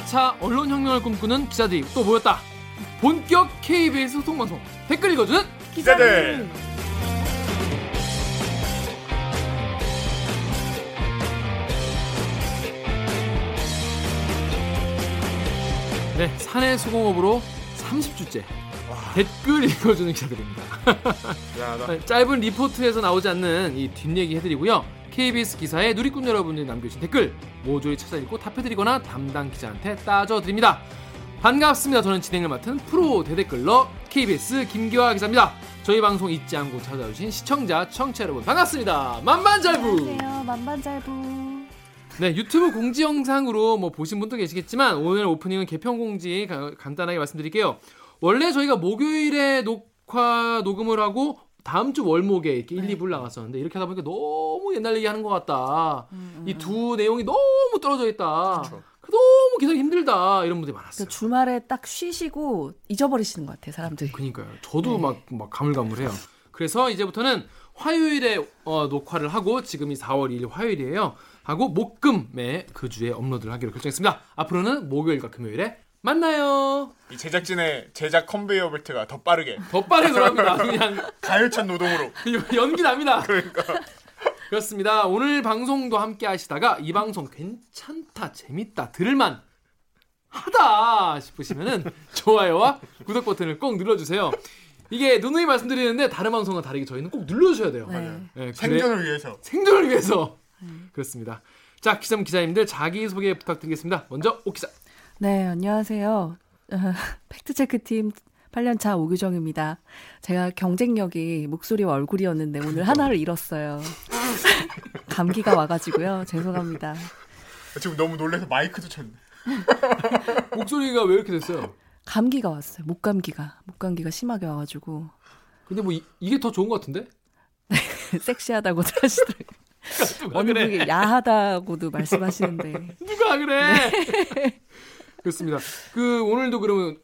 4차 언론혁명을 꿈꾸는 기자들이 또 모였다. 본격 KBS 소통방송 댓글 읽어주는 기자들. 네, 사내 수공업으로 30주째 댓글 읽어주는 기자들입니다. 짧은 리포트에서 나오지 않는 이 뒷얘기 해드리고요. KBS 기사에 누리꾼 여러분들이 남겨주신 댓글 모조리 찾아 읽고 답해드리거나 담당 기자한테 따져드립니다. 반갑습니다. 저는 진행을 맡은 프로 대댓글러 KBS 김기화 기자입니다. 저희 방송 잊지 않고 찾아주신 시청자, 청취자 여러분 반갑습니다. 만만잘부. 안녕하세요. 만반잘부. 네, 유튜브 공지 영상으로 뭐 보신 분도 계시겠지만 오늘 오프닝은 개편 공지 가- 간단하게 말씀드릴게요. 원래 저희가 목요일에 녹화 녹음을 하고 다음 주 월목에 이렇게 1, 2부를 나갔었는데 이렇게 하다 보니까 너무 옛날 얘기 하는 것 같다. 이두 내용이 너무 떨어져 있다. 그렇죠. 너무 계속 힘들다. 이런 분들이 많았어요. 그 주말에 딱 쉬시고 잊어버리시는 것 같아요, 사람들이. 그니까요. 저도 네. 막, 막 가물가물해요. 그래서 이제부터는 화요일에 어, 녹화를 하고 지금이 4월 2일 화요일이에요. 하고 목금에 그 주에 업로드를 하기로 결정했습니다. 앞으로는 목요일과 금요일에 만나요. 이 제작진의 제작 컨베이어 벨트가 더 빠르게 더 빠르게 돌아갑니다. 그냥 가열찬 노동으로 연기 납니다. 그렇습니다. 오늘 방송도 함께 하시다가 이 방송 괜찮다, 재밌다, 들을만 하다 싶으시면은 좋아요와 구독 버튼을 꼭 눌러주세요. 이게 누누이 말씀드리는데 다른 방송과 다르게 저희는 꼭 눌러주셔야 돼요. 네. 네, 그래- 생존을 위해서 생존을 위해서 그렇습니다. 자 기자님 기자님들 자기 소개 부탁드리겠습니다. 먼저 오 기자. 네, 안녕하세요. 어, 팩트체크팀 8년차 오규정입니다. 제가 경쟁력이 목소리와 얼굴이었는데 오늘 하나를 잃었어요. 감기가 와가지고요. 죄송합니다. 지금 너무 놀라서 마이크도 쳤네. 목소리가 왜 이렇게 됐어요? 감기가 왔어요. 목감기가. 목감기가 심하게 와가지고 근데 뭐 이, 이게 더 좋은 것 같은데? 섹시하다고 하시더라고요. 어느 그래? 분이 야하다고도 말씀하시는데 누가 그래? 그렇습니다. 그 오늘도 그러면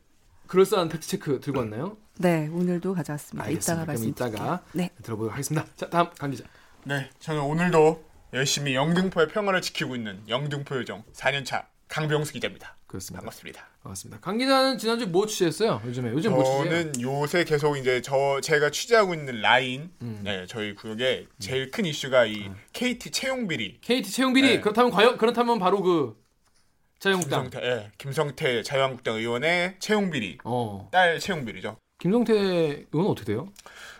그럴싸한 팩트 체크 들고 왔나요? 네, 오늘도 가져왔습니다. 알겠습니다. 이따가 말씀드릴게요. 이따가 네. 들어보도록 하겠습니다. 자 다음 강 기자. 네, 저는 오늘도 열심히 영등포의 평화를 지키고 있는 영등포 요정 4년차 강병수 기자입니다. 그렇습니다. 반갑습니다. 반갑습니다. 강 기자는 지난주 뭐 취재했어요? 요즘에 요즘 뭐 취재해요? 저는 요새 계속 이제 저 제가 취재하고 있는 라인, 음. 네 저희 구역에 제일 큰 이슈가 이 KT 채용 비리. KT 채용 비리 네. 그렇다면 과연 그렇다면 바로 그 자유한국당. 김성태, 예, 김성태 자유한국당 의원의 채용 비리, 어 딸 채용 비리죠. 김성태 의원 어떻게 돼요?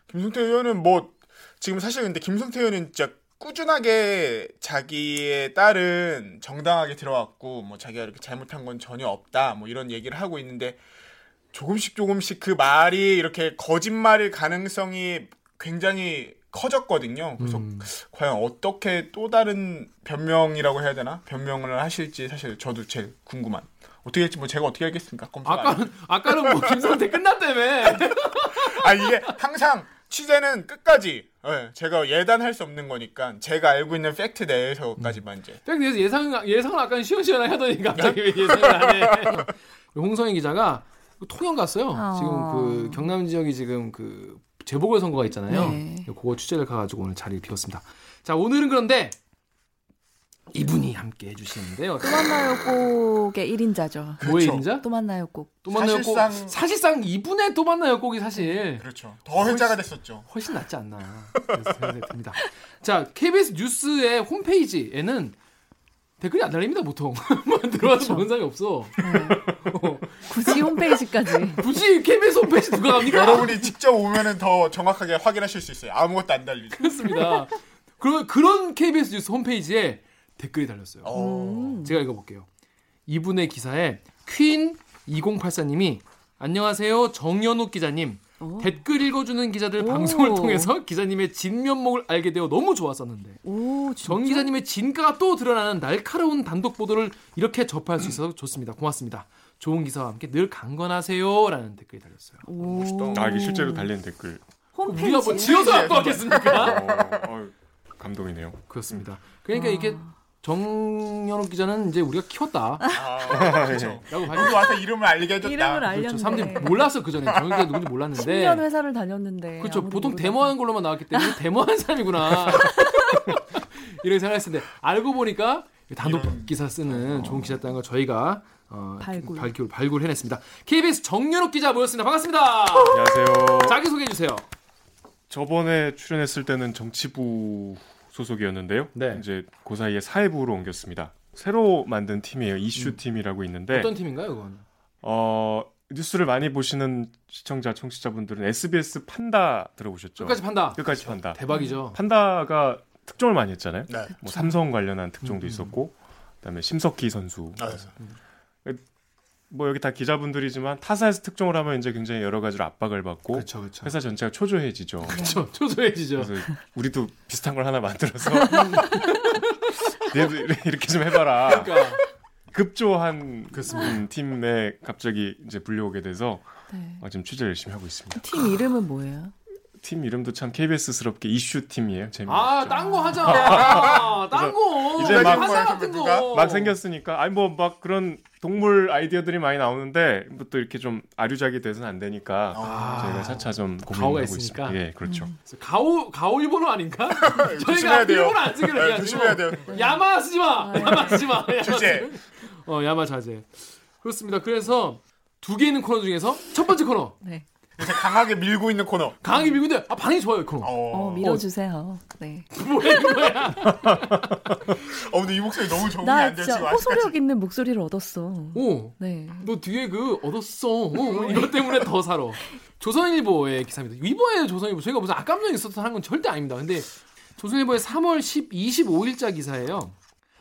김성태 의원은 뭐 지금 사실 근데 김성태 의원은 진짜 꾸준하게 자기의 딸은 정당하게 들어왔고 뭐 자기가 이렇게 잘못한 건 전혀 없다 뭐 이런 얘기를 하고 있는데 조금씩 조금씩 그 말이 이렇게 거짓말일 가능성이 굉장히 커졌거든요. 그래서 음. 과연 어떻게 또 다른 변명이라고 해야 되나 변명을 하실지 사실 저도 제일 궁금한. 어떻게 할지 뭐 제가 어떻게 알겠습니까? 검사 안 아까는 아까는 뭐 김성태 끝났다며. 아 이게 항상 취재는 끝까지 예, 제가 예단할 수 없는 거니까 제가 알고 있는 팩트 내에서까지만 이제 딱 그래서 예상 예상을 아까 시원시원하게 하더니 갑자기 왜 예상을 안 해? 홍성희 기자가 통영 갔어요. 어. 지금 그 경남 지역이 지금 그 재보궐 선거가 있잖아요. 네. 그거 취재를 가가지고 오늘 자리를 비웠습니다. 자 오늘은 그런데 이분이 함께 해주시는데요. 또 만나요 꼭의 1인자죠. 뭐의 그렇죠. 인자? 또 만나요 꼭. 또 만나요 꼭 사실상- 사실상 이분의 또 만나요 꼭이 사실 그렇죠 더 회자가 됐었죠 훨씬 낫지 않나 그래서 생각이 듭니다. 자 KBS 뉴스의 홈페이지에는 댓글이 안 달립니다 보통 뭐 들어와서 보는 사람이 없어. 어, 굳이 홈페이지까지. 굳이 KBS 홈페이지 누가 갑니까? 여러분이 직접 오면은 더 정확하게 확인하실 수 있어요 아무것도 안 달리죠 그렇습니다. 그런 그런 KBS 뉴스 홈페이지에 댓글이 달렸어요. 어... 제가 읽어볼게요. 이분의 기사에 퀸 2084님이 안녕하세요 정연욱 기자님. 오. 댓글 읽어주는 기자들 오. 방송을 통해서 기자님의 진면목을 알게 되어 너무 좋았었는데 오, 진짜? 정 기자님의 진가가 또 드러나는 날카로운 단독 보도를 이렇게 접할 수 있어서 좋습니다. 고맙습니다. 좋은 기사와 함께 늘 강건하세요라는 댓글이 달렸어요. 오. 멋있다. 아 이게 실제로 달린 댓글. 홈페이지. 우리가 뭐 지어서 갖고 어, 왔겠습니까? 어, 감동이네요. 그렇습니다. 그러니까 이게 정연욱 기자는 이제 우리가 키웠다. 아, 그렇죠 라고 여기 봐요. 와서 이름을 알게 해줬다 이름을 그렇죠. 알렸네. 사람들이 몰랐어 그 전에 정연욱 기자 누군지 몰랐는데. 10년 회사를 다녔는데. 그렇죠. 보통 모르다가. 데모하는 걸로만 나왔기 때문에 데모하는 사람이구나. 이렇게 생각했을 텐데 알고 보니까 단독 이런- 기사 쓰는 좋은 기자였다는 걸 저희가 어, 발굴. 발굴 발굴해냈습니다. KBS 정연욱 기자 모였습니다. 반갑습니다. 안녕하세요. 자기 소개해 주세요. 저번에 출연했을 때는 정치부 소속이었는데요. 네. 이제 그 사이에 사회부로 옮겼습니다. 새로 만든 팀이에요. 이슈 팀이라고 있는데 음. 어떤 팀인가요, 그건? 어, 뉴스를 많이 보시는 시청자 청취자분들은 SBS 판다 들어보셨죠? 끝까지 판다. 끝까지 판다. 대박이죠. 판다가 특종을 많이 했잖아요. 네. 뭐 삼성 관련한 특종도 음. 있었고 그다음에 심석희 선수 아, 뭐 여기 다 기자분들이지만 타사에서 특종을 하면 이제 굉장히 여러 가지로 압박을 받고 그렇죠, 그렇죠. 회사 전체가 초조해지죠. 그렇죠. 초조해지죠. 그래서 우리도 비슷한 걸 하나 만들어서 얘도 이렇게 좀 해봐라. 그러니까 급조한 그렇습니다. 음, 팀에 갑자기 이제 불려오게 돼서 네. 어, 지금 취재 열심히 하고 있습니다. 팀 이름은 뭐예요? 팀 이름도 참 KBS스럽게 이슈 팀이에요. 재밌죠. 아, 딴 거 하자. 아, 딴 거. 이제 막- 판다 같은 거. 막 생겼으니까 아니 뭐 막 그런 동물 아이디어들이 많이 나오는데 뭐 또 이렇게 좀 아류작이 돼서는 안 되니까 아. 저희가 차차 좀 고민하고. 있습니다. 예, 그렇죠. 가오 가오 일본어 아닌가? 저희가. 일본어 안 쓰기로 네, 해가지고. 조심해야 돼요. 야마 쓰지 마. 야마 쓰지 마. 주제. 쓰- 어, 야마 자제. 그렇습니다. 그래서 두 개 있는 코너 중에서 첫 번째 코너 네. 요새 강하게 밀고 있는 코너. 강하게 밀고 있는데 아 반응이 좋아요 이 코너. 어, 어, 밀어주세요. 네. 뭐야 이거야? 어, 근데 이 목소리 너무 적응이 나 안 돼요. 진짜 지금 아직까지. 호소력 있는 목소리를 얻었어. 오. 네. 너 뒤에 그 얻었어. 어, 이것 때문에 더 살아. 조선일보의 기사입니다. 이번에 조선일보 저희가 무슨 악감정이 있어서 하는 건 절대 아닙니다. 근데 조선일보의 3월 10, 25일자 기사예요.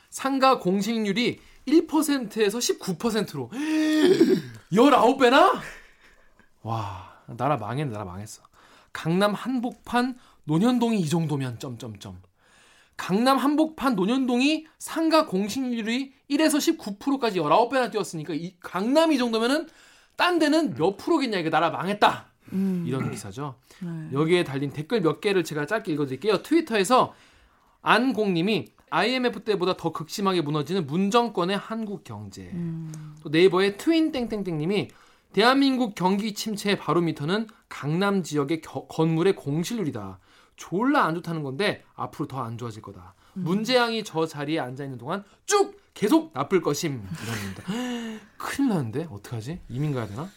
상가 공식률이 1%에서 19%로 19배나? 와, 나라 망했네. 나라 망했어. 강남 한복판 논현동이 이 정도면 점점점. 강남 한복판 논현동이 상가 공식률이 1에서 19%까지 19배나 뛰었으니까 이 강남 이 정도면은 딴 데는 몇 프로겠냐 이거 나라 망했다. 음. 이런 기사죠. 네. 여기에 달린 댓글 몇 개를 제가 짧게 읽어드릴게요. 트위터에서 안공님이 IMF 때보다 더 극심하게 무너지는 문정권의 한국 경제. 음. 또 네이버의 트윈 땡땡땡님이 대한민국 경기 침체의 바로미터는 강남 지역의 겨- 건물의 공실률이다. 졸라 안 좋다는 건데 앞으로 더 안 좋아질 거다. 문재양이 저 자리에 앉아 있는 동안 쭉 계속 나쁠 것임. 이럽니다. 큰일 나는데 어떡하지? 이민 가야 되나?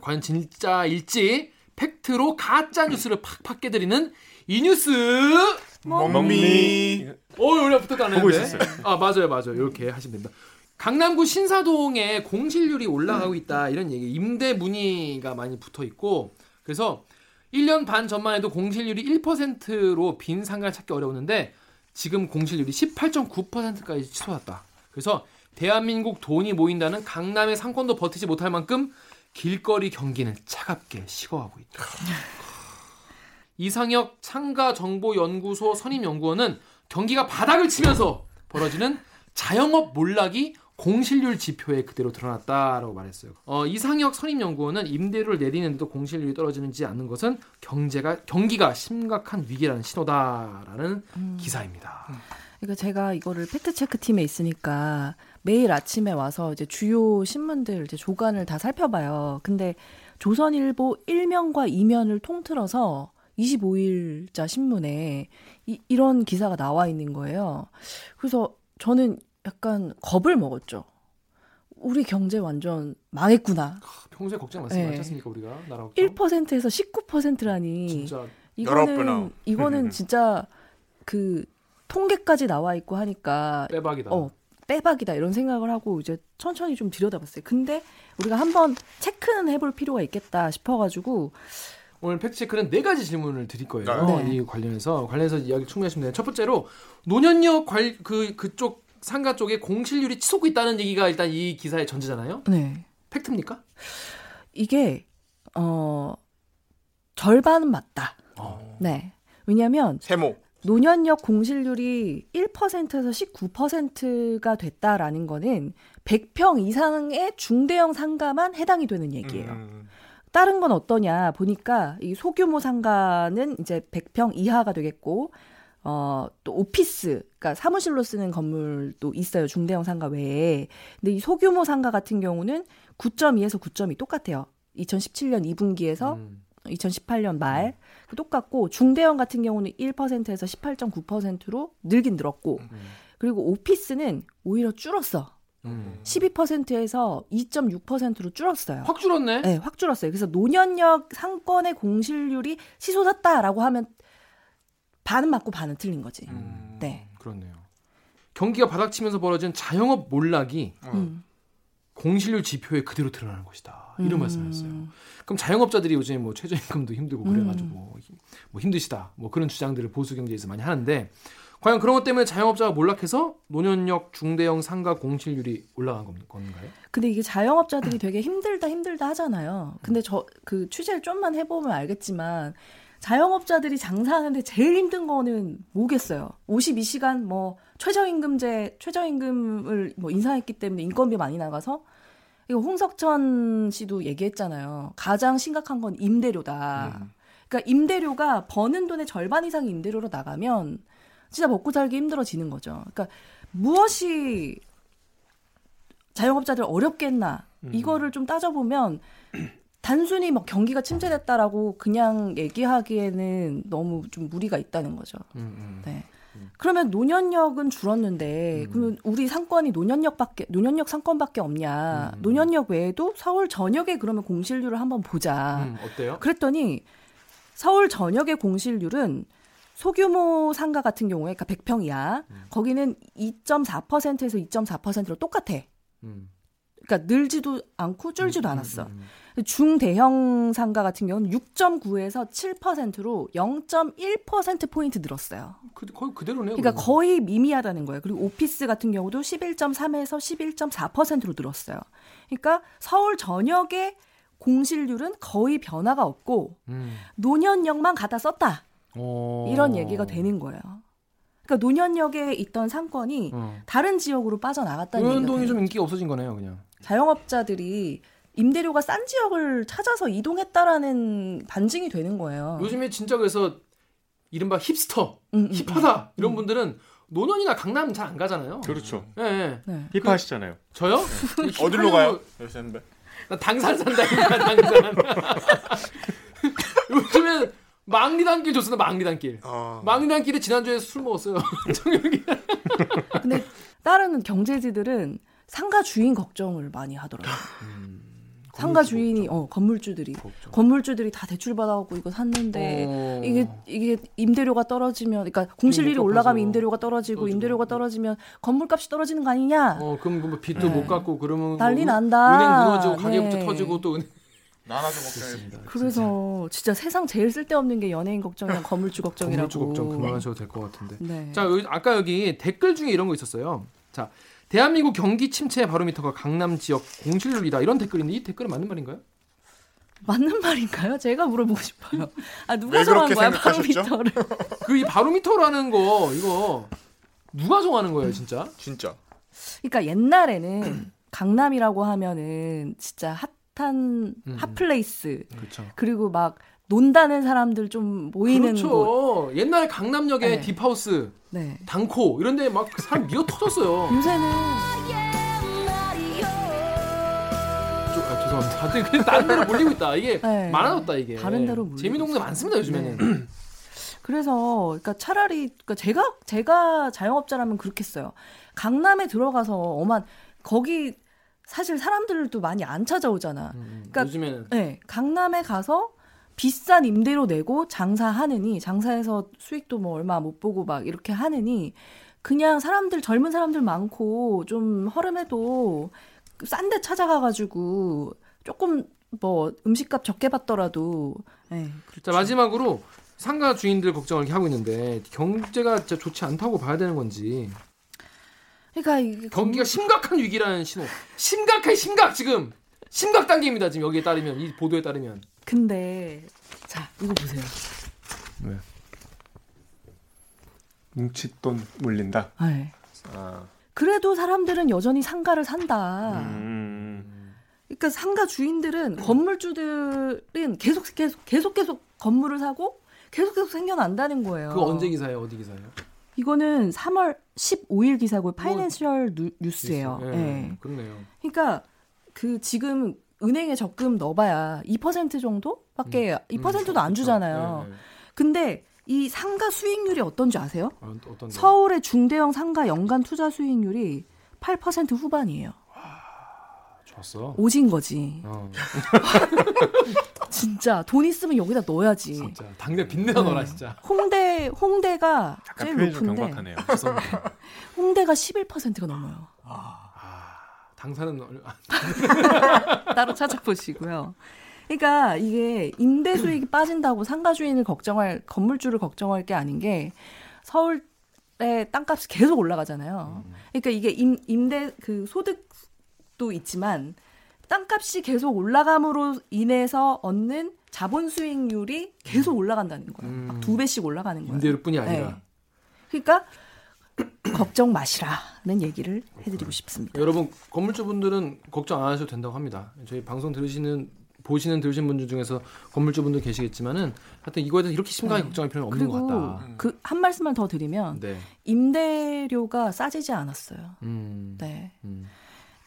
과연 진짜일지 팩트로 가짜 뉴스를 팍팍 깨드리는 이 뉴스. 멍미. 어, 우리가 부탁도 안 했는데. 보고 있었어요. 아, 맞아요, 맞아요. 이렇게 하시면 됩니다. 강남구 신사동에 공실률이 올라가고 있다. 이런 얘기. 임대 문의가 많이 붙어 있고. 그래서 1년 반 전만 해도 공실률이 1%로 빈 상가를 찾기 어려웠는데 지금 공실률이 18.9%까지 치솟았다. 그래서 대한민국 돈이 모인다는 강남의 상권도 버티지 못할 만큼 길거리 경기는 차갑게 식어가고 있다. 이상혁 상가정보연구소 선임연구원은 경기가 바닥을 치면서 벌어지는 자영업 몰락이 공실률 지표에 그대로 드러났다라고 말했어요. 어, 이상혁 선임연구원은 임대료를 내리는데도 공실률이 떨어지는지 않는 것은 경제가 경기가 심각한 위기라는 신호다라는 기사입니다. 그러니까 제가 이거를 팩트 체크 팀에 있으니까 매일 아침에 와서 이제 주요 신문들 이제 조간을 다 살펴봐요. 근데 조선일보 1면과 2면을 통틀어서 25일자 신문에 이, 이런 기사가 나와 있는 거예요. 그래서 저는 약간 겁을 먹었죠. 우리 경제 완전 망했구나. 평소에 걱정 많습니다. 네. 맞지 않습니까 우리가 나라 걱정? 1%에서 19%라니. 진짜 열아홉 배나. 이거는 이거는 진짜 그 통계까지 나와 있고 하니까 빼박이다. 어 빼박이다 이런 생각을 하고 이제 천천히 좀 들여다봤어요. 근데 우리가 한번 체크는 해볼 필요가 있겠다 싶어가지고 오늘 팩트체크는 네 가지 질문을 드릴 거예요. 네. 이 관련해서 관련해서 이야기 충분하시면 돼요. 첫 번째로 노년역 관, 그 그쪽 상가 쪽에 공실률이 치솟고 있다는 얘기가 일단 이 기사의 전제잖아요. 네 팩트입니까? 이게 어 절반은 맞다. 어. 네 왜냐하면 세모. 노년역 공실률이 1%에서 19%가 됐다라는 거는 100평 이상의 중대형 상가만 해당이 되는 얘기예요. 음. 다른 건 어떠냐 보니까 이 소규모 상가는 이제 100평 이하가 되겠고 어 또 오피스 그러니까 사무실로 쓰는 건물도 있어요 중대형 상가 외에 근데 이 소규모 상가 같은 경우는 9.2에서 9.2 똑같아요 2017년 2분기에서 음. 2018년 말 똑같고 중대형 같은 경우는 1%에서 18.9%로 늘긴 늘었고 음. 그리고 오피스는 오히려 줄었어 음. 12%에서 2.6%로 줄었어요. 확 줄었네. 네, 확 줄었어요. 그래서 노년역 상권의 공실률이 치솟았다라고 하면 반은 맞고 반은 틀린 거지. 음, 네. 그렇네요. 경기가 바닥치면서 벌어진 자영업 몰락이 음. 공실률 지표에 그대로 드러나는 것이다. 이런 음. 말씀하셨어요. 그럼 자영업자들이 요즘 뭐 최저임금도 힘들고 그래가지고 뭐 힘드시다. 뭐 그런 주장들을 보수 경제에서 많이 하는데 과연 그런 것 때문에 자영업자가 몰락해서 노년역 중대형 상가 공실률이 올라간 겁- 건가요? 근데 이게 자영업자들이 되게 힘들다 힘들다 하잖아요. 근데 저 그 취재를 좀만 해보면 알겠지만 자영업자들이 장사하는데 제일 힘든 거는 뭐겠어요? 52시간 뭐 최저임금제 최저임금을 뭐 인상했기 때문에 인건비 많이 나가서 이거 홍석천 씨도 얘기했잖아요. 가장 심각한 건 임대료다. 그러니까 임대료가 버는 돈의 절반 이상이 임대료로 나가면 진짜 먹고 살기 힘들어지는 거죠. 그러니까 무엇이 자영업자들 어렵게 했나 이거를 좀 따져보면 단순히 막 경기가 침체됐다라고 그냥 얘기하기에는 너무 좀 무리가 있다는 거죠. 음, 음. 네. 그러면 노년역은 줄었는데 그러면 우리 상권이 노년역밖에 노년역 상권밖에 없냐? 음. 노년역 외에도 서울 전역에 그러면 공실률을 한번 보자. 음, 어때요? 그랬더니 서울 전역의 공실률은 소규모 상가 같은 경우에 그러니까 100평 이하 거기는 2.4%에서 2.4%로 똑같아. 음. 그러니까 늘지도 않고 줄지도 않았어. 음, 중대형 상가 같은 경우는 6.9에서 7%로 0.1% 포인트 늘었어요. 그, 거의 그대로네요. 그러니까 그러면. 거의 미미하다는 거예요. 그리고 오피스 같은 경우도 11.3에서 11.4%로 늘었어요. 그러니까 서울 전역의 공실률은 거의 변화가 없고 음. 노년역만 갖다 썼다. 어. 이런 얘기가 되는 거예요. 그러니까 노년역에 있던 상권이 어. 다른 지역으로 빠져나갔다는 얘기가 노현동이. 좀 인기가 없어진 거네요, 그냥. 자영업자들이 임대료가 싼 지역을 찾아서 이동했다라는 반증이 되는 거예요. 요즘에 진짜 그래서 이른바 힙스터, 음, 음, 힙하다 이런 분들은 노년이나 강남 잘 안 가잖아요. 그렇죠. 예, 예. 네. 힙하시잖아요. 저요? 어디로 가요? 요새는 나 당산 산다 니까 당산. 요즘엔 망리단길 좋습니다. 망리단길. 어. 망리단길에 지난주에 술 먹었어요. 정혁이. 근데 다른 경제지들은 상가 주인 걱정을 많이 하더라고요. 상가 주인이 어 건물주들이 걱정. 건물주들이 다 대출 받아갖고 이거 샀는데 어. 이게 이게 임대료가 떨어지면 그러니까 공실률이 못 올라가면 임대료가 떨어지고 떨어지고. 임대료가 떨어지면 건물값이 떨어지는 거 아니냐? 어 그럼 뭐 빚도 못 갚고 그러면 난리 뭐 난다. 은행 무너지고 가게부터 네. 터지고 또 은행. 나나좀 걱정해. 그래서 진짜 세상 제일 쓸데없는 게 연예인 걱정이랑 건물주 걱정이라고. 건물주 걱정 그만하셔도 될 것 같은데. 네. 자, 여기, 아까 여기 댓글 중에 이런 거 있었어요. 자, 대한민국 경기 침체 바로미터가 강남 지역 공실률이다. 이런 댓글인데 이 댓글은 맞는 말인가요? 맞는 말인가요? 제가 물어보고 싶어요. 아 누가 왜 정한 거야 생각하셨죠? 바로미터를? 그 이 바로미터라는 거 이거 누가 정하는 거예요, 진짜? 진짜. 그러니까 옛날에는 강남이라고 하면은 진짜 핫한 음. hot place 그렇죠. 그리고 막 논다는 사람들 좀 모이는 곳. 그렇죠. 옛날에 강남역에 네. 딥하우스, 네. 당코 이런 데 막 사람 미어 터졌어요. 요새는 저, 아, 죄송합니다. 다들 그냥 다른 데로 몰리고 있다. 이게 네. 많아졌다 이게. 다른 데로 몰리고 재미동네. 많습니다 요즘에는. 그래서 그러니까 차라리 그러니까 제가 제가 자영업자라면 그렇겠어요. 강남에 들어가서 어만 거기 사실 사람들도 많이 안 찾아오잖아. 음, 그러니까- 요즘에는 네, 강남에 가서 비싼 임대료 내고 장사하느니 장사해서 수익도 뭐 얼마 못 보고 막 이렇게 하느니 그냥 사람들 젊은 사람들 많고 좀 허름해도 싼 데 찾아가가지고 조금 뭐 음식값 적게 받더라도. 네, 자 마지막으로 상가 주인들 걱정을 이렇게 하고 있는데 경제가 진짜 좋지 않다고 봐야 되는 건지. 그러니까 이게 경기가 심각한 위기라는 신호. 심각해 심각 지금. 심각 단계입니다 지금 여기에 따르면 이 보도에 따르면 근데 자 이거 보세요. 뭉칫돈 물린다. 네. 아, 그래도 사람들은 여전히 상가를 산다. 음, 그러니까 상가 주인들은 건물주들은 계속 계속 계속 계속 건물을 사고 계속 계속 생겨난다는 거예요. 그거 언제 기사예요 어디 기사예요 이거는 3월 15일 기사고 파이낸셜 뉴- 뉴스예요. 예, 예. 그렇네요 그러니까 그 지금 은행에 적금 넣어봐야 2% 정도밖에 2%도 안 주잖아요. 예, 예. 근데 이 상가 수익률이 어떤지 아세요? 아, 어떤데 서울의 중대형 상가 연간 투자 수익률이 18% 후반이에요. 좋았어. 오진 거지. 어, 진짜 돈 있으면 여기다 넣어야지. 진짜 당장 빚내서 네. 넣어라 진짜. 홍대 홍대가 제일 높은데 경박하네요. 홍대가 11%가 넘어요. 당사는 따로 찾아보시고요. 그러니까 이게 임대 수익이 빠진다고 상가 주인을 걱정할 건물주를 걱정할 게 아닌 게 서울의 땅값이 계속 올라가잖아요. 그러니까 이게 임, 임대 그 소득도 있지만 땅값이 계속 올라감으로 인해서 얻는 자본 수익률이 계속 올라간다는 거예요. 음. 막두 배씩 올라가는 거예요. 임대료뿐이 아니라 네. 그러니까 걱정 마시라는 얘기를 해드리고 싶습니다. 여러분 건물주분들은 걱정 안 하셔도 된다고 합니다. 저희 방송 들으시는 보시는 들으신 분들 중에서 건물주분들 계시겠지만은 하여튼 이거에 대해서 이렇게 심각하게 네. 걱정할 필요는 없는 것 그리고 같다. 그 한 말씀만 더 드리면 네. 임대료가 싸지지 않았어요. 음. 네. 음.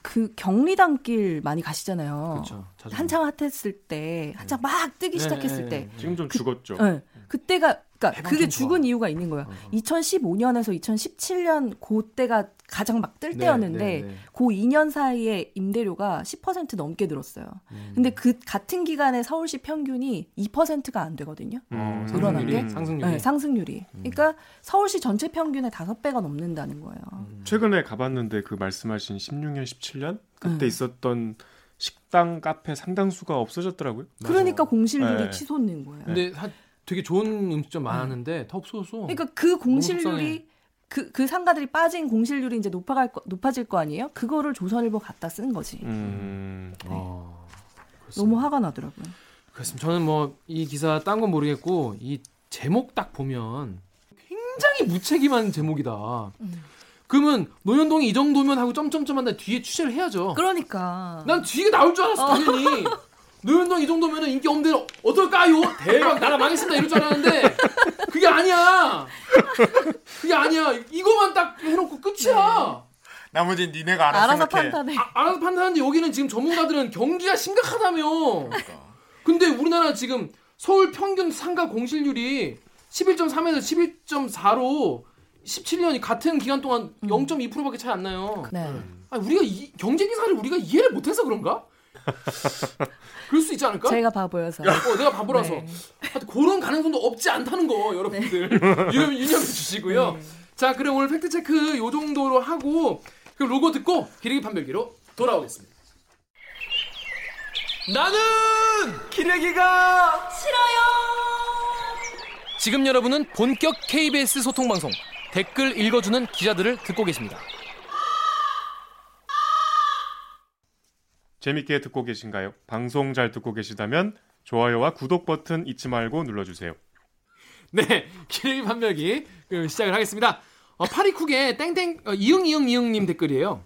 그 경리단길 많이 가시잖아요. 그렇죠. 한창 핫했을 때, 한창 막 뜨기 네, 시작했을 네, 때, 네. 지금 좀 죽었죠. 네. 그때가 그러니까 그게 좀 죽은 좋아. 이유가 있는 거예요. 어, 어. 2015년에서 2017년 그때가 가장 막 뜰 때였는데 네, 네, 네. 그 2년 사이에 임대료가 10% 넘게 늘었어요. 음. 근데 그 같은 기간에 서울시 평균이 2%가 안 되거든요. 어, 음. 늘어난 상승률이 게? 상승률이 네, 상승률이. 그러니까 서울시 전체 평균의 5배가 넘는다는 거예요. 음. 최근에 가봤는데 그 말씀하신 16년, 17년 그때 음. 있었던 식당, 카페 상당수가 없어졌더라고요. 그러니까 공실률이 네. 치솟는 거예요. 근데 하- 되게 좋은 음식점 많았는데 다 없어졌어. 그러니까 그. 공실률이 그, 그 상가들이 빠진 공실률이 이제 높아갈 거, 높아질 거 아니에요? 그거를 조선일보 갖다 쓴 거지. 음. 어, 너무 화가 나더라고요. 그렇습니다. 저는 뭐 이 기사 딴 건 모르겠고 이 제목 딱 보면 굉장히 무책임한 제목이다. 음. 그러면 노현동이 이 정도면 하고 점점점 한다 뒤에 취재를 해야죠. 그러니까. 난 뒤가 나올 줄 알았어 당연히. 노현동 이 정도면 인기 없는데 어떨까요? 대박 나라 망했습니다 이럴 줄 알았는데 그게 아니야. 그게 아니야. 이거만 딱 해놓고 끝이야. 나머지는 니네가 알아서, 알아서 생각해. 판단해. 아, 알아서 판단하는데 여기는 지금 전문가들은 경기가 심각하다며. 근데 우리나라 지금 서울 평균 상가 공실률이 11.3에서 11.4로 17년이 같은 기간 동안 0.2%밖에 차이 안 나요. 네. 아니, 우리가 이, 경제 기사를 우리가 이해를 못해서 그런가? 그럴 수 있지 않을까? 제가 바보여서. 어, 내가 바보라서. 네. 하여튼 그런 가능성도 없지 않다는 거 여러분들 유념, 유념해 주시고요. 네. 자, 그럼 오늘 팩트 체크 요 정도로 하고 그 로고 듣고 기레기 판별기로 돌아오겠습니다. 나는 기레기가 싫어요. 지금 여러분은 본격 KBS 소통 방송 댓글 읽어주는 기자들을 듣고 계십니다. 재밌게 듣고 계신가요? 방송 잘 듣고 계시다면 좋아요와 구독 버튼 잊지 말고 눌러주세요. 네, 기레기 판별기 그 시작을 하겠습니다. 어, 파리쿡의 땡땡 어, 이응 이응 이응님 댓글이에요.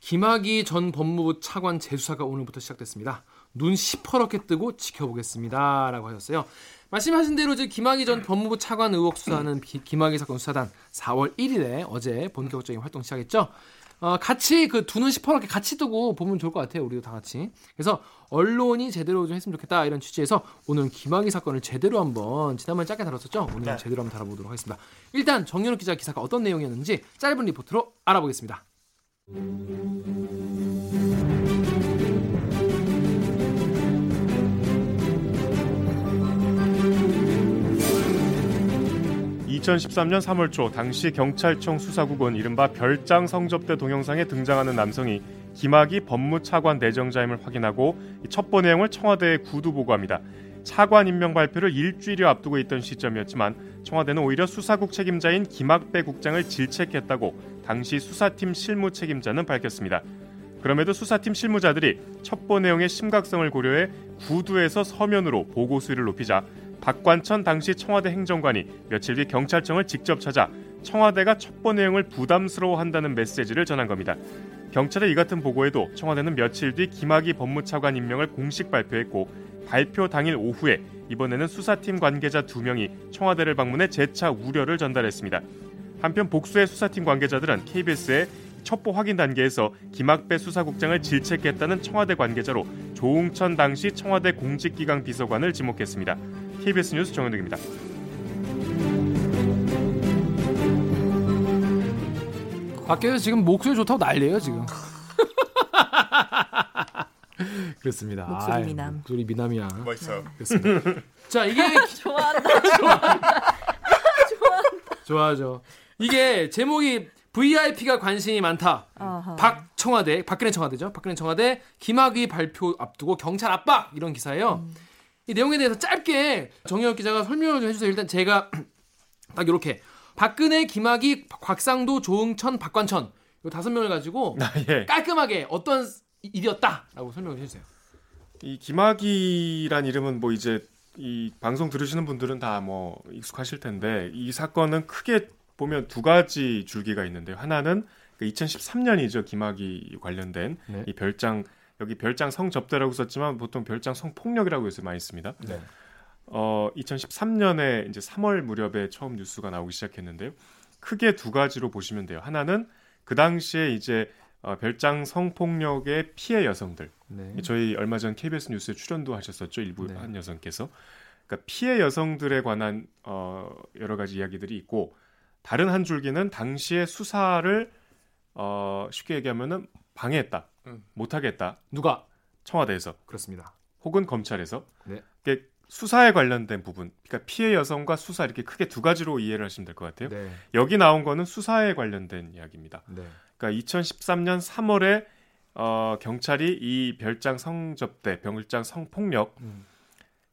김학의 전 법무부 차관 재수사가 오늘부터 시작됐습니다. 눈 시퍼렇게 뜨고 지켜보겠습니다라고 하셨어요. 말씀하신 대로 이제 김학의 전 법무부 차관 의혹 수사는 비- 김학의 사건 수사단 4월 1일에 어제 본격적인 활동 시작했죠. 어, 같이 그 두 눈 시퍼렇게 같이 뜨고 보면 좋을 것 같아요. 우리도 다 같이. 그래서 언론이 제대로 좀 했으면 좋겠다 이런 취지에서 오늘 김학의 사건을 제대로 한번 지난번에 짧게 다뤘었죠. 오늘은 네. 제대로 한번 다뤄보도록 하겠습니다. 일단 정연욱 기자 기사가 어떤 내용이었는지 짧은 리포트로 알아보겠습니다. 2013년 3월 초 당시 경찰청 수사국은 이른바 별장 성접대 동영상에 등장하는 남성이 김학의 법무차관 내정자임을 확인하고 이 첩보 내용을 청와대에 구두 보고합니다. 차관 임명 발표를 일주일여 앞두고 있던 시점이었지만 청와대는 오히려 수사국 책임자인 김학배 국장을 질책했다고 당시 수사팀 실무 책임자는 밝혔습니다. 그럼에도 수사팀 실무자들이 첩보 내용의 심각성을 고려해 구두에서 서면으로 보고 수위를 높이자 박관천 당시 청와대 행정관이 며칠 뒤 경찰청을 직접 찾아 청와대가 첩보 내용을 부담스러워한다는 메시지를 전한 겁니다. 경찰의 이 같은 보고에도 청와대는 며칠 뒤 김학의 법무차관 임명을 공식 발표했고 발표 당일 오후에 이번에는 수사팀 관계자 두 명이 청와대를 방문해 재차 우려를 전달했습니다. 한편 복수의 수사팀 관계자들은 KBS에 첩보 확인 단계에서 김학배 수사국장을 질책했다는 청와대 관계자로 조웅천 당시 청와대 공직기강 비서관을 지목했습니다. KBS 뉴스 정현욱입니다. 밖에서 지금 목소리 좋다고 난리예요 지금. 그렇습니다. 목소리 아이, 미남. 목소리 미남이야. 멋있어요. 그렇습니다. 자 이게 좋아한다. 좋아하죠. 이게 제목이 VIP가 관심이 많다. 아하. 박청와대, 박근혜 청와대죠. 박근혜 청와대 김학의 발표 앞두고 경찰 압박 이런 기사예요. 이 내용에 대해서 짧게 정혁 기자가 설명을 좀 해주세요. 일단 제가 딱 이렇게 박근혜, 김학의, 곽상도, 조응천, 박관천 이 다섯 명을 가지고 아, 예. 깔끔하게 어떤 일이었다라고 설명을 해주세요. 이 김학이란 이름은 뭐 이제 이 방송 들으시는 분들은 다 뭐 익숙하실 텐데 이 사건은 크게 보면 두 가지 줄기가 있는데요. 하나는 2013년이죠. 김학이 관련된 네. 이 별장 여기 별장 성접대라고 썼지만 보통 별장 성폭력이라고 해서 많이 씁니다. 네. 어 2013년에 이제 3월 무렵에 처음 뉴스가 나오기 시작했는데요. 크게 두 가지로 보시면 돼요. 하나는 그 당시에 이제 어, 별장 성폭력의 피해 여성들 네. 저희 얼마 전 KBS 뉴스에 출연도 하셨었죠 일부 네. 한 여성께서 그러니까 피해 여성들에 관한 어, 여러 가지 이야기들이 있고 다른 한 줄기는 당시의 수사를 어, 쉽게 얘기하면은 방해했다 음. 못하겠다 누가 청와대에서 그렇습니다. 혹은 검찰에서 네. 이게 수사에 관련된 부분 그러니까 피해 여성과 수사 이렇게 크게 두 가지로 이해를 하시면 될 것 같아요 네. 여기 나온 거는 수사에 관련된 이야기입니다 네. 그러니까 2013년 3월에 어, 경찰이 이 별장 성접대, 병을장 성폭력 음.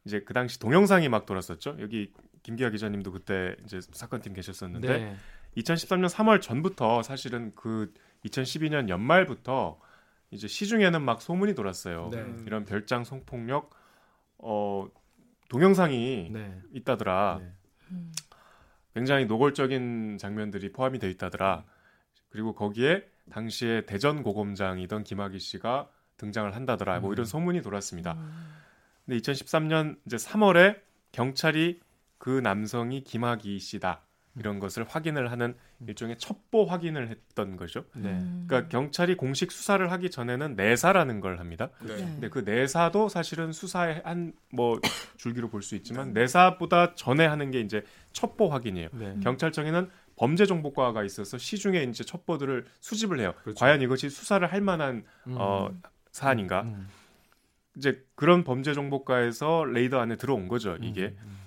이제 그 당시 동영상이 막 돌았었죠. 여기 김기아 기자님도 그때 이제 사건팀 계셨었는데 네. 2013년 3월 전부터 사실은 그 2012년 연말부터 이제 시중에는 막 소문이 돌았어요. 네. 이런 별장 성폭력 어 동영상이 네. 있다더라. 네. 음. 굉장히 노골적인 장면들이 포함이 돼 있다더라. 그리고 거기에 당시에 대전 고검장이던 김학의 씨가 등장을 한다더라. 뭐 음. 이런 소문이 돌았습니다. 음. 근데 2013년 이제 3월에 경찰이 그 남성이 김학의 씨다. 이런 것을 확인을 하는 일종의 첩보 확인을 했던 거죠. 네. 음. 그러니까 경찰이 공식 수사를 하기 전에는 내사라는 걸 합니다. 네. 네. 근데 그 내사도 사실은 수사의 한 뭐 줄기로 볼 수 있지만 내사보다 전에 하는 게 이제 첩보 확인이에요. 네. 경찰청에는 범죄 정보과가 있어서 시중에 이제 첩보들을 수집을 해요. 그렇죠. 과연 이것이 수사를 할 만한 음. 어, 사안인가? 음. 이제 그런 범죄 정보과에서 레이더 안에 들어온 거죠. 이게 음.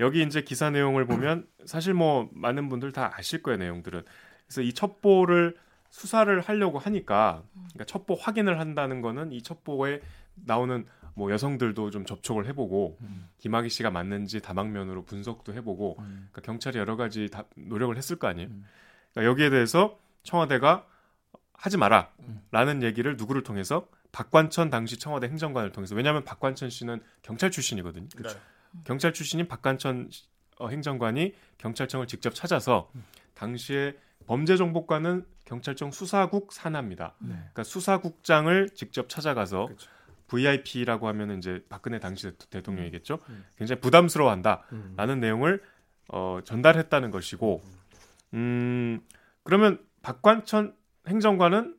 여기 이제 기사 내용을 보면 사실 뭐 많은 분들 다 아실 거예요 내용들은. 그래서 이 첩보를 수사를 하려고 하니까 그러니까 첩보 확인을 한다는 거는 이 첩보에 나오는 뭐 여성들도 좀 접촉을 해보고 음. 김학의 씨가 맞는지 다방면으로 분석도 해보고 음. 그러니까 경찰이 여러 가지 다 노력을 했을 거 아니에요. 음. 그러니까 여기에 대해서 청와대가 하지 음. 마라라는 얘기를 누구를 통해서 박관천 당시 청와대 행정관을 통해서 왜냐하면 박관천 씨는 경찰 출신이거든요. 네. 경찰 출신인 박관천 시- 어, 행정관이 경찰청을 직접 찾아서 음. 당시에 범죄정보과는 경찰청 수사국 산하입니다. 네. 그러니까 수사국장을 직접 찾아가서 그렇죠. VIP라고 하면 이제 박근혜 당시 대- 대통령이겠죠. 음. 굉장히 부담스러워한다. 음. 라는 내용을 어, 전달했다는 것이고 음 그러면 박관천 행정관은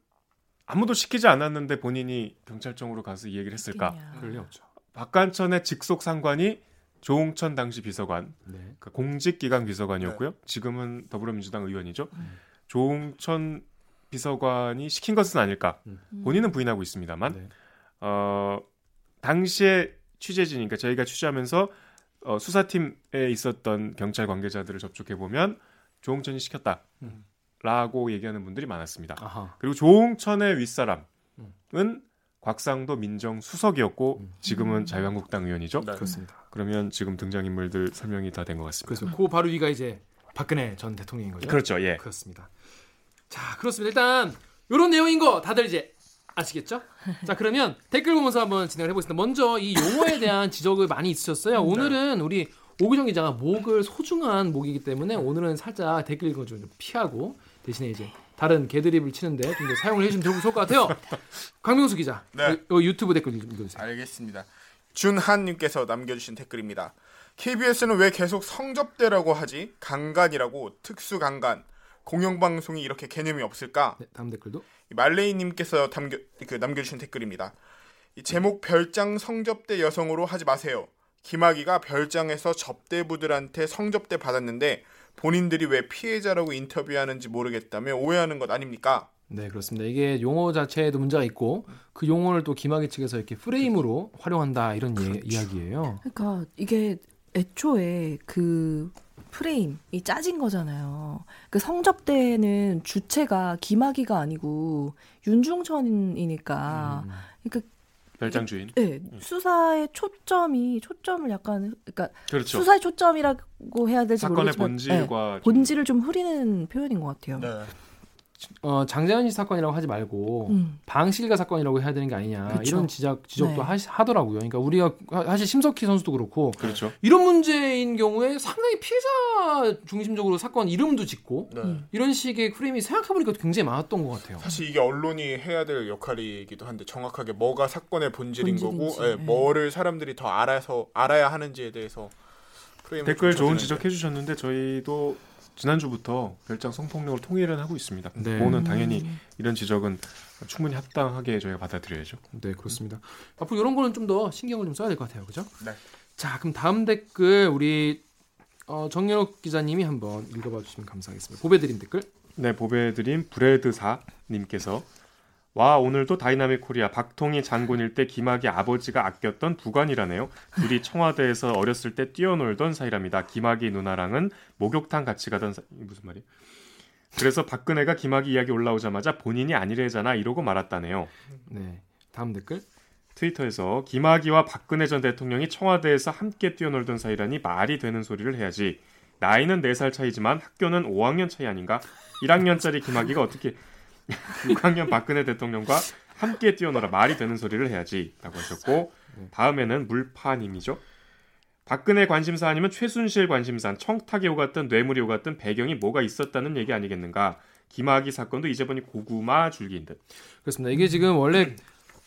아무도 시키지 않았는데 본인이 경찰청으로 가서 이 얘기를 했을까? 그럴 리 없죠. 박관천의 직속 상관이 조홍천 당시 비서관, 네. 그 공직기강 비서관이었고요. 지금은 더불어민주당 의원이죠. 음. 조홍천 비서관이 시킨 것은 아닐까? 음. 본인은 부인하고 있습니다만 네. 어, 당시에 취재진이니까 저희가 취재하면서 어, 수사팀에 있었던 경찰 관계자들을 접촉해 보면 조홍천이 시켰다. 음. 라고 얘기하는 분들이 많았습니다. 아하. 그리고 조홍천의 윗사람은 음. 곽상도 민정수석이었고 음. 지금은 자유한국당 의원이죠. 네. 그렇습니다. 그러면 지금 등장인물들 설명이 다 된 것 같습니다. 그래서 그 바로 위가 이제 박근혜 전 대통령인 거죠. 그렇죠. 예. 그렇습니다. 자, 그렇습니다. 일단 이런 내용인 거 다들 이제 아시겠죠? 자, 그러면 댓글 보면서 한번 진행을 해보겠습니다. 먼저 이 용어에 대한 지적을 많이 있으셨어요. 오늘은 우리 오기정 기자가 목을 소중한 목이기 때문에 오늘은 살짝 댓글 읽은 거좀 피하고 대신에 이제 다른 개드립을 치는데 좀 더 사용을 해주시면 좋을 것 같아요. 강명수 기자, 네. 요, 요 유튜브 댓글 좀 읽어주세요. 알겠습니다. 준한님께서 남겨주신 댓글입니다. KBS는 왜 계속 성접대라고 하지? 강간이라고 특수 강간. 공영방송이 이렇게 개념이 없을까? 네, 다음 댓글도. 이 말레이님께서 담겨, 그 남겨주신 댓글입니다. 이 제목 별장 성접대 여성으로 하지 마세요. 김학이가 별장에서 접대부들한테 성접대 받았는데 본인들이 왜 피해자라고 인터뷰하는지 모르겠다며 오해하는 것 아닙니까? 네, 그렇습니다. 이게 용어 자체에도 문제가 있고 그 용어를 또 김학의 측에서 이렇게 프레임으로 활용한다 이런 예, 이야기예요. 그러니까 이게 애초에 그 프레임이 짜진 거잖아요. 그 성접대는 주체가 김학의가 아니고 윤중천이니까. 음. 그러니까 별장 주인. 네, 수사의 초점이 초점을 약간 그러니까 그렇죠. 수사의 초점이라고 해야 될지 사건의 모르겠지만 본질과 네, 본질을 좀 흐리는 표현인 것 같아요. 네. 어, 장자연 씨 사건이라고 하지 말고 음. 방실가 사건이라고 해야 되는 게 아니냐 그쵸. 이런 지적 지적도 네. 하시, 하더라고요. 그러니까 우리가 사실 심석희 선수도 그렇고 그렇죠. 이런 문제인 경우에 상당히 피해자 중심적으로 사건 이름도 짓고 네. 음. 이런 식의 프레임이 생각해보니까 굉장히 많았던 것 같아요. 사실 이게 언론이 해야 될 역할이기도 한데 정확하게 뭐가 사건의 본질인 거고 본질인지, 예, 네. 뭐를 사람들이 더 알아서 알아야 하는지에 대해서 댓글 좀 좋은. 지적해 주셨는데 저희도 지난주부터 별장 성폭력을 통일은 하고 있습니다. 네. 그거는 당연히 음. 이런 지적은 충분히 합당하게 저희가 받아들여야죠. 네 그렇습니다. 앞으로 이런 거는 좀 더 신경을 좀 써야 될 것 같아요, 그죠? 네. 자 그럼 다음 댓글 우리 어, 정연욱 기자님이 한번 읽어봐 주시면 감사하겠습니다. 보배드림 댓글. 네, 보배드림 브레드사님께서 와 오늘도 dynamic Korea 박통희 장군일 때 김학의 아버지가 아꼈던 부관이라네요. 둘이 청와대에서 어렸을 때 뛰어놀던 사이랍니다. 김학의 누나랑은 목욕탕 같이 가던 사... 무슨 말이에요? 그래서 박근혜가 김학의 이야기 올라오자마자 본인이 아니래잖아 이러고 말았다네요. 네 다음 댓글. 트위터에서 김학의와 박근혜 전 대통령이 청와대에서 함께 뛰어놀던 사이라니 말이 되는 소리를 해야지. 나이는 4살 차이지만 학교는 5학년 차이 아닌가? 1학년짜리 김학의가 어떻게 6학년 박근혜 대통령과 함께 뛰어놀아 말이 되는 소리를 해야지 라고 하셨고 다음에는 물파님이죠. 박근혜 관심사 아니면 최순실 관심사 청탁에 오갔던 뇌물이 오갔던 배경이 뭐가 있었다는 얘기 아니겠는가? 김학의 사건도 이제 보니 고구마 줄기인 듯. 그렇습니다. 이게 지금 원래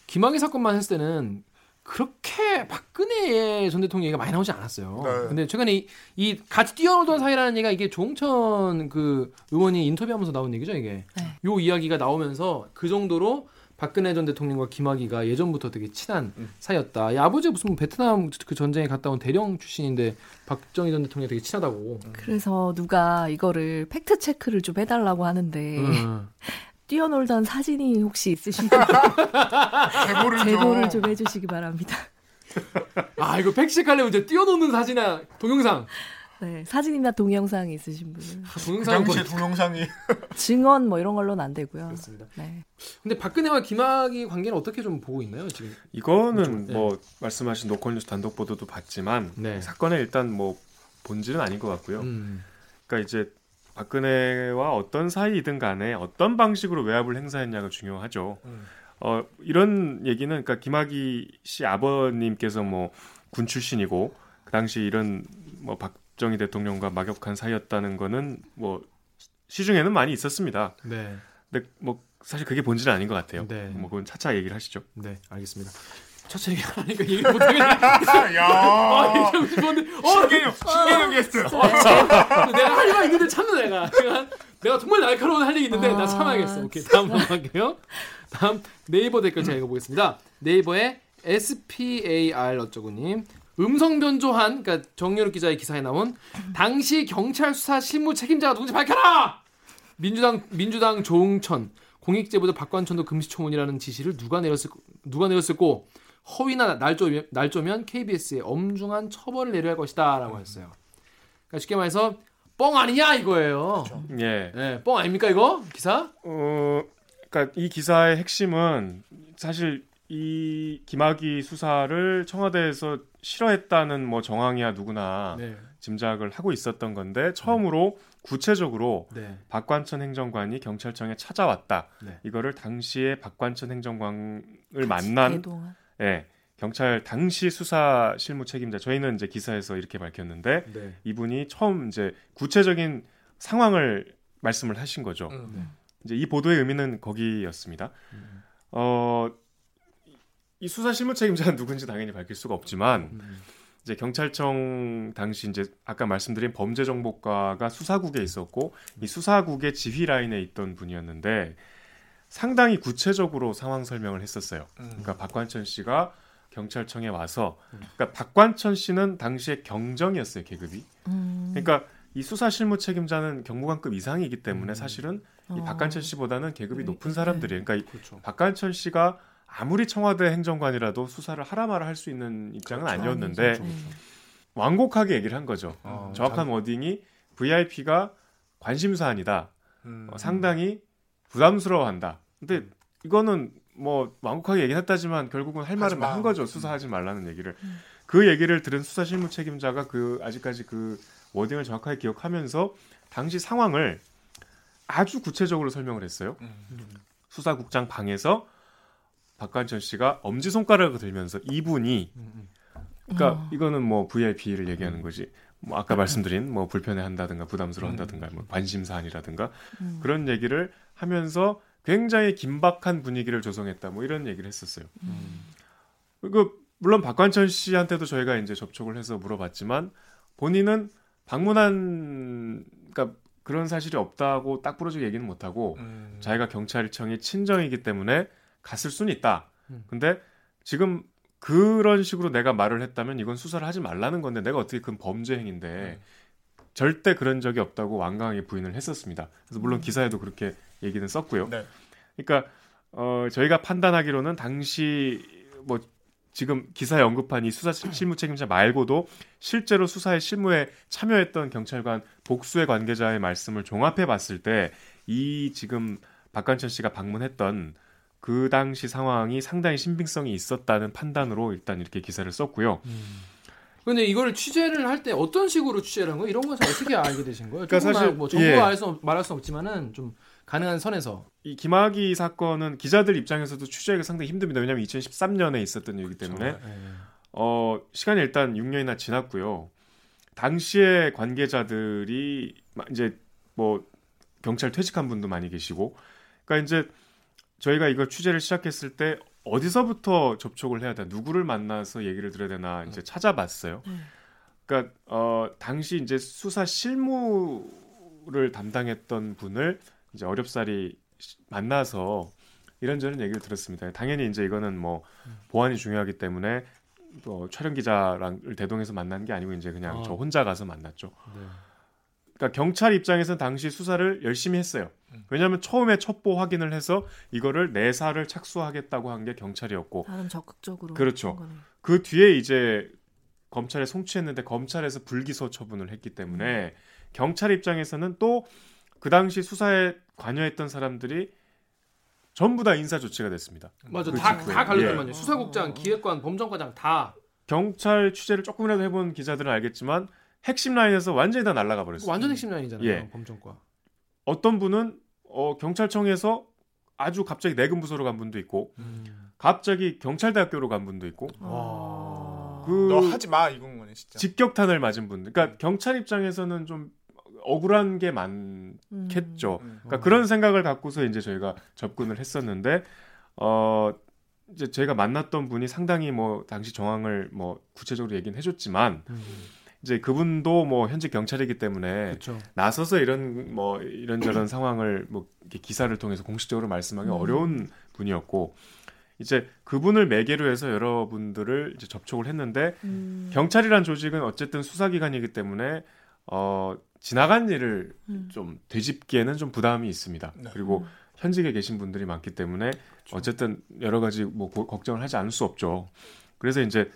김학의 사건만 했을 때는 그렇게 박근혜 전 대통령 얘기가 많이 나오지 않았어요. 네. 근데 최근에 이, 이 같이 뛰어놀던 사이라는 얘기가 이게 조홍천 그 의원이 인터뷰하면서 나온 얘기죠, 이게. 네. 요 이야기가 나오면서 그 정도로 박근혜 전 대통령과 김학의가 예전부터 되게 친한 음. 사이였다. 이 아버지가 무슨 베트남 그 전쟁에 갔다 온 대령 출신인데 박정희 전 대통령이 되게 친하다고. 그래서 누가 이거를 팩트 체크를 좀 해달라고 하는데 음. 뛰어놀던 사진이 혹시 있으시면 제보를 좀 제보를 좀 해주시기 바랍니다. 아 이거 팩시칼레면 이제 뛰어노는 사진이나 동영상. 네, 사진이나 동영상이 있으신 분은 그 동영상은 당시에 뭐- 동영상이 증언 뭐 이런 걸로는 안 되고요. 그렇습니다. 네. 근데 박근혜와 김학의 관계는 어떻게 좀 보고 있나요 지금? 이거는 네. 뭐 말씀하신 노컷뉴스 단독 보도도 봤지만 네. 사건의 일단 뭐 본질은 아닌 것 같고요. 음. 그러니까 이제 박근혜와 어떤 사이이든 간에 어떤 방식으로 외압을 행사했냐가 중요하죠. 음. 어, 이런 얘기는 그러니까 김학의 씨 아버님께서 뭐 군 출신이고 그 당시 이런 뭐 박정희 대통령과 막역한 사이였다는 거는 뭐 시중에는 많이 있었습니다. 네, 근데 뭐 사실 그게 본질은 아닌 것 같아요. 네. 뭐 그건 차차 얘기를 하시죠. 네, 알겠습니다. 첫째 얘기 하니까 얘기를 못하겠네. 야 아, 얘기하고 싶었는데, 어, 신개념 신개념 게스트 내가 할 얘기가 있는데 참는 내가. 내가, 내가 정말 날카로운 할 얘기 있는데 나 아, 참아야겠어. 오케이, 다음 넘어갈게요. 다음 네이버 댓글 제가 읽어보겠습니다. 네이버의 SPAR 어쩌구님. 음성 변조한 그러니까 정유럽 기자의 기사에 나온 당시 경찰 수사 실무 책임자가 누군지 밝혀라. 민주당 민주당 조응천 공익제보자 박관천도 금시초문이라는 지시를 누가 내렸을 누가 내렸을고 허위나 날조면, 날조면 KBS에 엄중한 처벌을 내려야 할 것이다라고 했어요. 그러니까 쉽게 말해서 뻥 아니냐 이거예요. 예. 네, 뻥 아닙니까 이거 기사? 어, 그러니까 이 기사의 핵심은 사실 이 김학의 수사를 청와대에서 싫어했다는 뭐 정황이야 누구나 네, 짐작을 하고 있었던 건데 처음으로 구체적으로 네, 박관천 행정관이 경찰청에 찾아왔다. 네. 이거를 당시에 박관천 행정관을 만난 대동한. 예, 경찰 당시 수사 실무 책임자 저희는 이제 기사에서 이렇게 밝혔는데 네. 이분이 처음 이제 구체적인 상황을 말씀을 하신 거죠. 음. 이제 이 보도의 의미는 거기였습니다. 음. 어, 이 수사 실무 책임자는 누군지 당연히 밝힐 수가 없지만 음. 이제 경찰청 당시 이제 아까 말씀드린 범죄정보과가 수사국에 있었고 이 수사국의 지휘 라인에 있던 분이었는데 상당히 구체적으로 상황 설명을 했었어요. 음. 그러니까 박관천 씨가 경찰청에 와서 그러니까 박관천 씨는 당시에 경정이었어요 계급이. 음. 그러니까 이 수사 실무 책임자는 경무관급 이상이기 때문에 사실은 이 어. 박관철 씨보다는 계급이 네. 높은 사람들이에요. 그러니까 이 그렇죠. 박관철 씨가 아무리 청와대 행정관이라도 수사를 하라 마라 할 수 있는 입장은 그렇죠. 아니었는데 아니죠. 완곡하게 얘기를 한 거죠. 어, 정확한 워딩이 VIP가 관심 사안이다. 음. 어, 상당히 부담스러워한다. 근데 이거는 뭐 완곡하게 얘기했다지만 결국은 할 말은. 한 거죠. 수사하지 말라는 얘기를. 그 얘기를 들은 수사 실무 책임자가 그 아직까지 그 워딩을 정확하게 기억하면서 당시 상황을 아주 구체적으로 설명을 했어요. 음. 수사국장 방에서 박관철 씨가 엄지 손가락을 들면서 이분이 그러니까 어. 이거는 뭐 VIP를 얘기하는 거지. 뭐 아까 말씀드린 뭐 불편해한다든가 부담스러워한다든가 뭐 관심 사안이라든가 음. 그런 얘기를 하면서 굉장히 긴박한 분위기를 조성했다. 뭐 이런 얘기를 했었어요. 그 물론 박관철 씨한테도 저희가 이제 접촉을 해서 물어봤지만 본인은 방문한 그러니까 그런 사실이 없다고 딱 부러지게 얘기는 못하고 음. 자기가 경찰청이 친정이기 때문에 갔을 수는 있다. 음. 근데 지금 그런 식으로 내가 말을 했다면 이건 수사를 하지 말라는 건데 내가 어떻게 그건 범죄 행위인데 절대 그런 적이 없다고 완강하게 부인을 했었습니다. 그래서 물론 기사에도 그렇게 얘기는 썼고요. 네. 그러니까 어, 저희가 판단하기로는 당시 뭐 지금 기사에 언급한 이 수사 실무 책임자 말고도 실제로 수사의 실무에 참여했던 경찰관 복수의 관계자의 말씀을 종합해 봤을 때 이 지금 박관철 씨가 방문했던 그 당시 상황이 상당히 신빙성이 있었다는 판단으로 일단 이렇게 기사를 썼고요. 근데 이걸 취재를 할 때 어떤 식으로 취재를 한 거예요? 이런 것을 어떻게 알게 되신 거예요? 그러니까 사실- 말- 뭐 전부 예. 알 수, 말할 수 없지만은 좀 가능한 선에서 이 김학의 사건은 기자들 입장에서도 취재하기가 상당히 힘듭니다. 왜냐하면 2013년에 있었던 일이기 때문에 예. 어, 시간이 일단 6년이나 지났고요. 당시에 관계자들이 마- 이제 뭐 경찰 퇴직한 분도 많이 계시고, 그러니까 이제 저희가 이걸 취재를 시작했을 때 어디서부터 접촉을 해야 되나, 누구를 만나서 얘기를 들어야 되나 이제 찾아봤어요. 음. 그러니까 어, 당시 이제 수사 실무를 담당했던 분을 이제 어렵사리 시- 만나서 이런저런 얘기를 들었습니다. 당연히 이제 이거는 뭐 보안이 중요하기 때문에 또 촬영 기자랑 대동해서 만난 게 아니고 이제 그냥 아. 저 혼자 가서 만났죠. 네. 그러니까 경찰 입장에서는 당시 수사를 열심히 했어요. 왜냐하면 처음에 첩보 확인을 해서 이거를 내사를 착수하겠다고 한 게 경찰이었고 나름 적극적으로 그렇죠. 그 뒤에 이제 검찰에 송치했는데 검찰에서 불기소 처분을 했기 때문에 경찰 입장에서는 또 그 당시 수사에 관여했던 사람들이 전부 다 인사 조치가 됐습니다. 맞아 그다 직후에. 다 갈렸더만요. 예. 수사국장, 기획관, 범정과장 다 경찰 취재를 조금이라도 해본 기자들은 알겠지만 핵심 라인에서 완전히 다 날아가 버렸어요. 완전 핵심 라인이잖아요. 예. 범정과. 어떤 분은 어, 경찰청에서 아주 갑자기 내근 부서로 간 분도 있고 음. 갑자기 경찰대학교로 간 분도 있고 아. 그너 하지 마 이건 거네 진짜. 직격탄을 맞은 분들. 그러니까 경찰 입장에서는 좀 억울한 게 많겠죠. 음. 그러니까 그런 생각을 갖고서 이제 저희가 접근을 했었는데 어 이제 저희가 만났던 분이 상당히 뭐 당시 정황을 뭐 구체적으로 얘기는 해줬지만 음. 이제 그분도 뭐 현직 경찰이기 때문에 그렇죠. 나서서 이런 뭐 이런저런 상황을 뭐 기사를 통해서 공식적으로 말씀하기 음. 어려운 분이었고 이제 그분을 매개로 해서 여러분들을 이제 접촉을 했는데 음. 경찰이란 조직은 어쨌든 수사기관이기 때문에 어 지나간 일을 음. 좀 되짚기에는 좀 부담이 있습니다. 네. 그리고 현직에 계신 분들이 많기 때문에 그렇죠. 어쨌든 여러 가지 뭐 고- 걱정을 하지 않을 수 없죠. 그래서 이제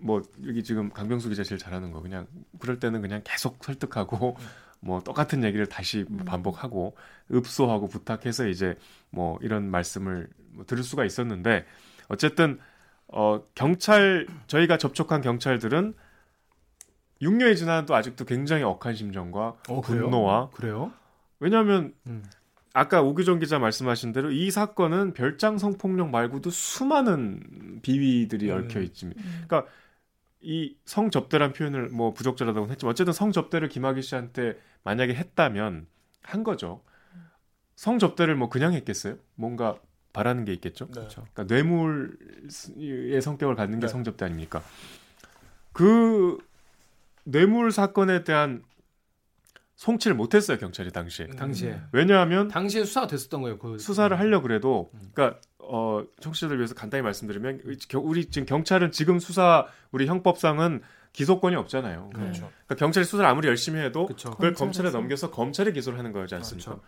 뭐 여기 지금 강병수 기자 제일 잘하는 거 그냥 그럴 때는 그냥 계속 설득하고 뭐 똑같은 얘기를 다시 반복하고 읍소하고 부탁해서 이제 뭐 이런 말씀을 뭐 들을 수가 있었는데 어쨌든 어 경찰 저희가 접촉한 경찰들은 6년이 지나도 아직도 굉장히 억한 심정과 어, 그래요? 분노와 그래요? 왜냐하면 음. 아까 오규정 기자 말씀하신 대로 이 사건은 별장 성폭력 말고도 수많은 비위들이 음. 얽혀 있습니다. 음. 그러니까 이 성접대란 표현을 뭐 부적절하다고 했지만 어쨌든 성접대를 김학의 씨한테 만약에 했다면 한 거죠. 성접대를 뭐 그냥 했겠어요? 뭔가 바라는 게 있겠죠. 네. 그렇죠. 그러니까 뇌물의 성격을 갖는 게 네. 성접대 아닙니까? 그 뇌물 사건에 대한 송치를 못했어요 경찰이 당시에. 음. 당시에 왜냐하면 당시에 수사가 됐었던 거예요. 그 수사를 하려 그래도 음. 그러니까 어 청취자들 위해서 간단히 말씀드리면 겨- 우리 지금 경찰은 지금 수사 우리 형법상은 기소권이 없잖아요. 네. 그렇죠. 그러니까 경찰이 수사를 아무리 열심히 해도 그쵸. 그걸 검찰에서. 검찰에 넘겨서 검찰이 기소를 하는 거지 않습니까? 그렇죠.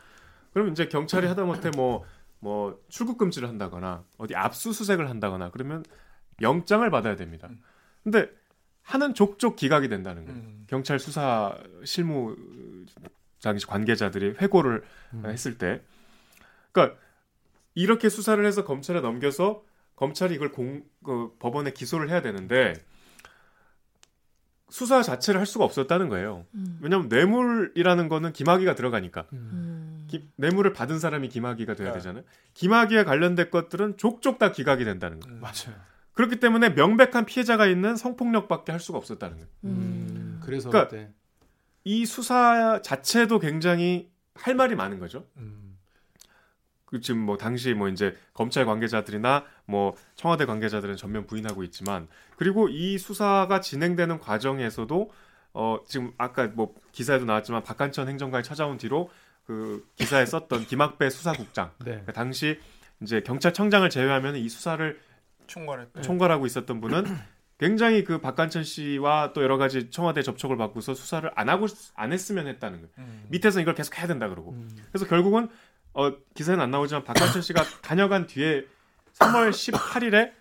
그러면 이제 경찰이 하다못해 뭐, 뭐 출국 금지를 한다거나 어디 압수수색을 한다거나 그러면 영장을 받아야 됩니다. 음. 근데 하는 족족 기각이 된다는 거예요. 음. 경찰 수사 실무 당시 관계자들이 회고를 음. 했을 때, 그러니까 이렇게 수사를 해서 검찰에 넘겨서 검찰이 이걸 공, 그 법원에 기소를 해야 되는데 수사 자체를 할 수가 없었다는 거예요. 음. 왜냐하면 뇌물이라는 거는 김학의가 들어가니까 음. 음. 기- 뇌물을 받은 사람이 김학의가 돼야 네. 되잖아요. 김학의에 관련된 것들은 족족 다 기각이 된다는 거예요. 음. 맞아요. 그렇기 때문에 명백한 피해자가 있는 성폭력밖에 할 수가 없었다는 거예요. 음. 음. 그래서 그러니까 그때 이 수사 자체도 굉장히 할 말이 많은 거죠. 음. 그 지금 뭐 당시 뭐 이제 검찰 관계자들이나 뭐 청와대 관계자들은 전면 부인하고 있지만 그리고 이 수사가 진행되는 과정에서도 어 지금 아까 뭐 기사에도 나왔지만 박한천 행정관이 찾아온 뒤로 그 기사에 썼던 김학배 수사국장 네. 그러니까 당시 이제 경찰청장을 제외하면 이 수사를 총괄했. 총괄하고 있었던 분은 굉장히 그 박한천 씨와 또 여러 가지 청와대 접촉을 받고서 수사를 안 하고 안 했으면 했다는 거예요. 음. 밑에서 이걸 계속 해야 된다 그러고. 음. 그래서 결국은 어 기사에는 안 나오지만 박한천 씨가 다녀간 뒤에 3월 18일에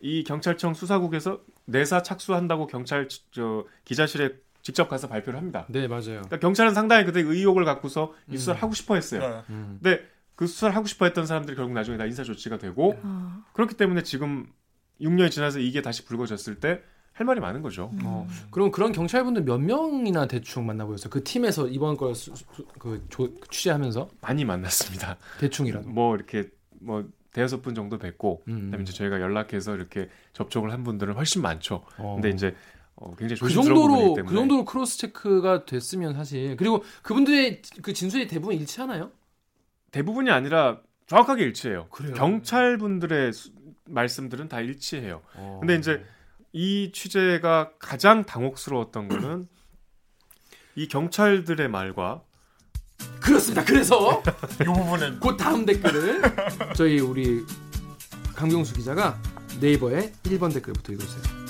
이 경찰청 수사국에서 내사 착수한다고 경찰 저 기자실에 직접 가서 발표를 합니다. 네, 맞아요. 그러니까 경찰은 상당히 그때 의혹을 갖고서 이 수사를 음. 하고 싶어 했어요. 네. 음. 근데 그 수사를 하고 싶어 했던 사람들이 결국 나중에 다 인사 조치가 되고 아. 그렇기 때문에 지금 6년이 지나서 이게 다시 불거졌을 때 할 말이 많은 거죠. 어, 그럼 그런 경찰분들 몇 명이나 대충 만나보셨어요? 그 팀에서 이번 걸 수- 수- 그 조- 취재하면서 많이 만났습니다. 대충이라도. 뭐 이렇게 뭐 대여섯 분 정도 뵙고 음. 그다음에 이제 저희가 연락해서 이렇게 접촉을 한 분들은 훨씬 많죠. 어. 근데 이제 어, 굉장히 그 정도로 때문에 그 정도로 크로스 체크가 됐으면 사실 그리고 그분들의 그 진술이 대부분 일치하나요? 대부분이 아니라 정확하게 일치해요. 그래요? 경찰 분들의 말씀들은 다 일치해요. 어. 근데 이제 이 취재가 가장 당혹스러웠던 거는 이 경찰들의 말과 그렇습니다. 그래서 이 부분은 그 다음 댓글을 저희 우리 강경수 기자가 네이버에 1번 댓글부터 읽어주세요.